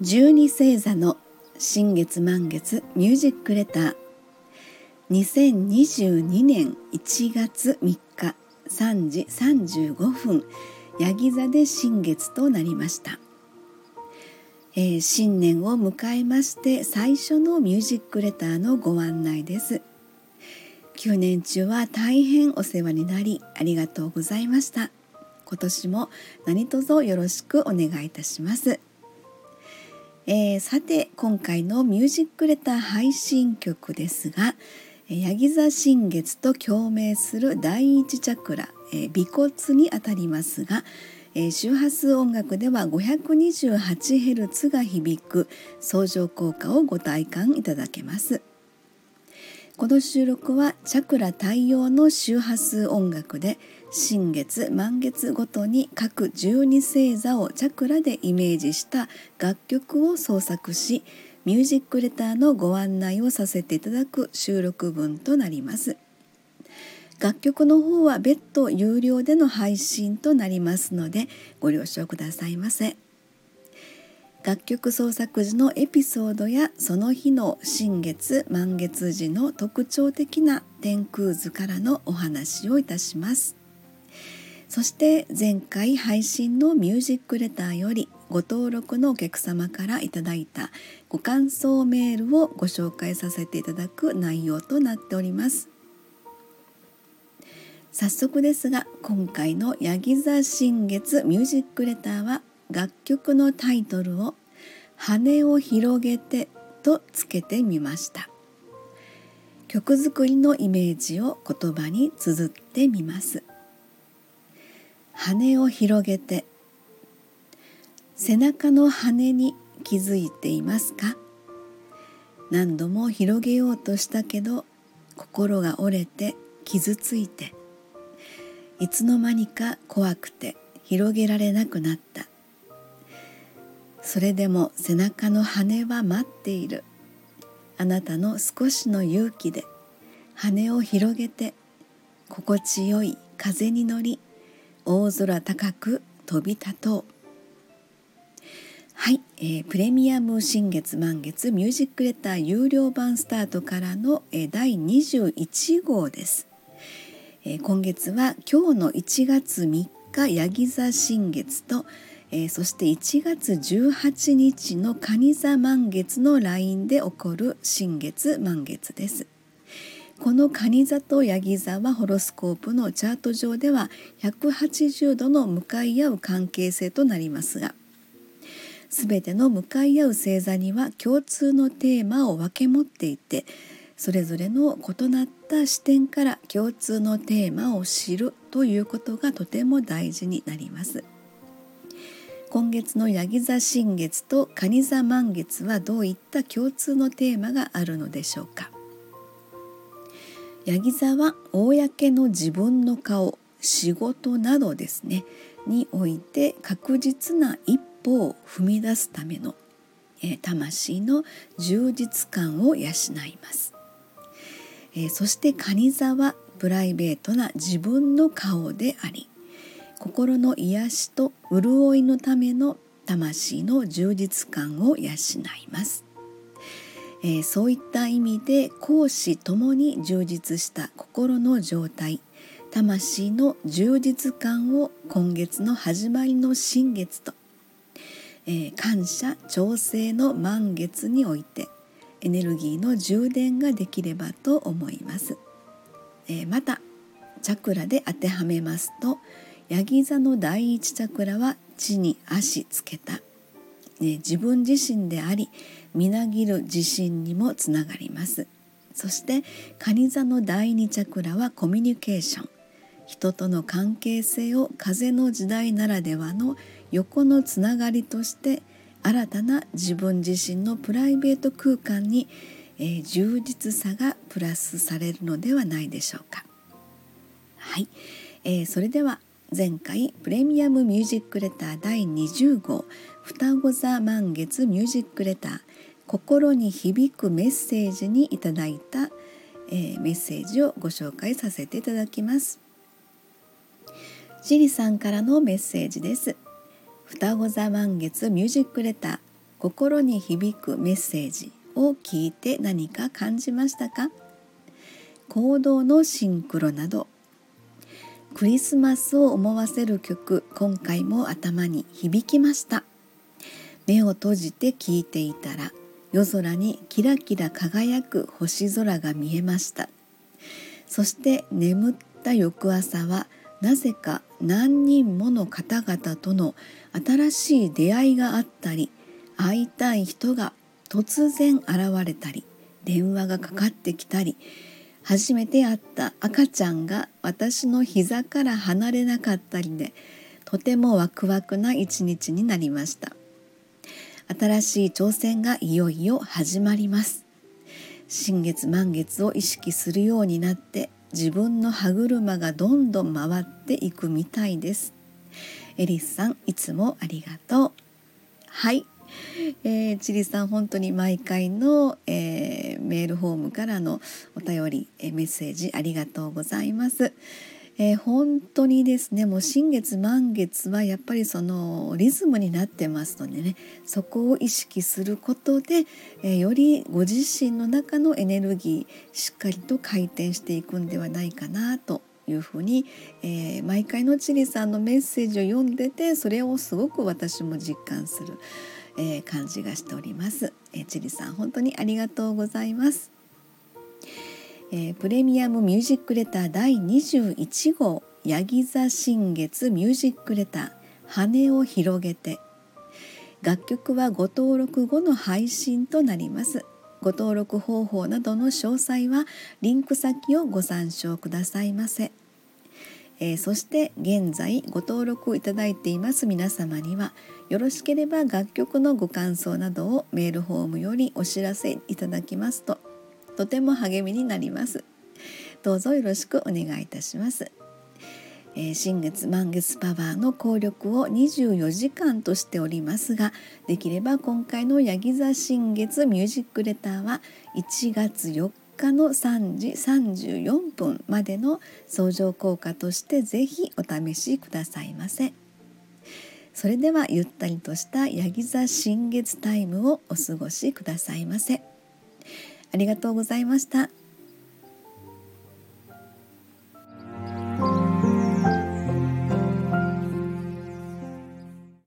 十二星座の新月満月ミュージックレター2022年1月3日3時35分ヤギ座で新月となりました、えー、新年を迎えまして最初のミュージックレターのご案内です。9年中は大変お世話になりありがとうございました。今年も何卒よろしくお願いいたしますえー、さて今回のミュージックレター配信曲ですがヤギ座新月と共鳴する第一チャクラ、えー、尾骨にあたりますが、えー、周波数音楽では 528Hz が響く相乗効果をご体感いただけます。この収録はチャクラ対応の周波数音楽で新月満月ごとに各12星座をチャクラでイメージした楽曲を創作しミュージックレターのご案内をさせていただく収録分となります楽曲の方は別途有料での配信となりますのでご了承くださいませ。楽曲創作時のエピソードやその日の新月満月時の特徴的な天空図からのお話をいたします。そして前回配信のミュージックレターよりご登録のお客様からいただいたご感想メールをご紹介させていただく内容となっております。早速ですが今回のヤギ座新月ミュージックレターは楽曲のタイトルを「羽を広げて」とつけてみました。曲作りのイメージを言葉に綴ってみます。羽を広げて背中の羽に気づいていますか？何度も広げようとしたけど心が折れて傷ついていつの間にか怖くて広げられなくなった。それでも背中の羽は待っている。あなたの少しの勇気で羽を広げて心地よい風に乗り大空高く飛び立とう。はい、えー、プレミアム新月満月ミュージックレター有料版スタートからの、えー、第21号です、えー、今月は今日の1月3日ヤギ座新月と「えー、そして1月18日の蟹座満月のラインで起こる新月満月です。この蟹座とヤギ座はホロスコープのチャート上では180度の向かい合う関係性となりますが全ての向かい合う星座には共通のテーマを分け持っていてそれぞれの異なった視点から共通のテーマを知るということがとても大事になります。今月のヤギ座新月と蟹座満月はどういった共通のテーマがあるのでしょうか？ヤギ座は公の自分の顔仕事などですねにおいて確実な一歩を踏み出すための、えー、魂の充実感を養います、えー、そして蟹座はプライベートな自分の顔であり心の癒しと潤いのための魂の充実感を養います、えー、そういった意味で講師ともに充実した心の状態魂の充実感を今月の始まりの新月と、えー、感謝調整の満月においてエネルギーの充電ができればと思います、えー、またチャクラで当てはめますとヤギ座の第一チャクラは地に足つけた、ね、自分自身でありみなぎる自信にもつながります。そして蟹座の第二チャクラはコミュニケーション。人との関係性を風の時代ならではの横のつながりとして新たな自分自身のプライベート空間に、えー、充実さがプラスされるのではないでしょうか。はい、えー、それでは前回プレミアムミュージックレター第20号双子座満月ミュージックレター心に響くメッセージにいただいた、えー、メッセージをご紹介させていただきます。ジリさんからのメッセージです。双子座満月ミュージックレター心に響くメッセージを聞いて何か感じましたか？行動のシンクロなどクリスマスを思わせる曲今回も頭に響きました。目を閉じて聞いていたら夜空にキラキラ輝く星空が見えました。そして眠った翌朝はなぜか何人もの方々との新しい出会いがあったり会いたい人が突然現れたり電話がかかってきたり初めて会った赤ちゃんが私の膝から離れなかったりでとてもワクワクな一日になりました。新しい挑戦がいよいよ始まります。新月満月を意識するようになって自分の歯車がどんどん回っていくみたいです。エリスさんいつもありがとう。はい。えー、チリさん本当に毎回の、えー、メールフォームからのお便り、えー、メッセージありがとうございます。えー、本当にですねもう新月満月はやっぱりそのリズムになってますのでねそこを意識することで、えー、よりご自身の中のエネルギーしっかりと回転していくんではないかなというふうに、えー、毎回のチリさんのメッセージを読んでてそれをすごく私も実感する。えー、感じがしております、えー、チリさん本当にありがとうございます、えー、プレミアムミュージックレター第21号ヤギ座新月ミュージックレター羽を広げて。楽曲はご登録後の配信となります。ご登録方法などの詳細はリンク先をご参照くださいませ。えー、そして現在ご登録いただいています皆様にはよろしければ楽曲のご感想などをメールフォームよりお知らせいただきますととても励みになります。どうぞよろしくお願いいたします、えー、新月満月パワーの効力を24時間としておりますができれば今回のヤギ座新月ミュージックレターは1月4日日の3時34分までの相乗効果としてぜひお試しくださいませそれではゆったりとしたヤギ座新月タイムをお過ごしくださいませありがとうございました。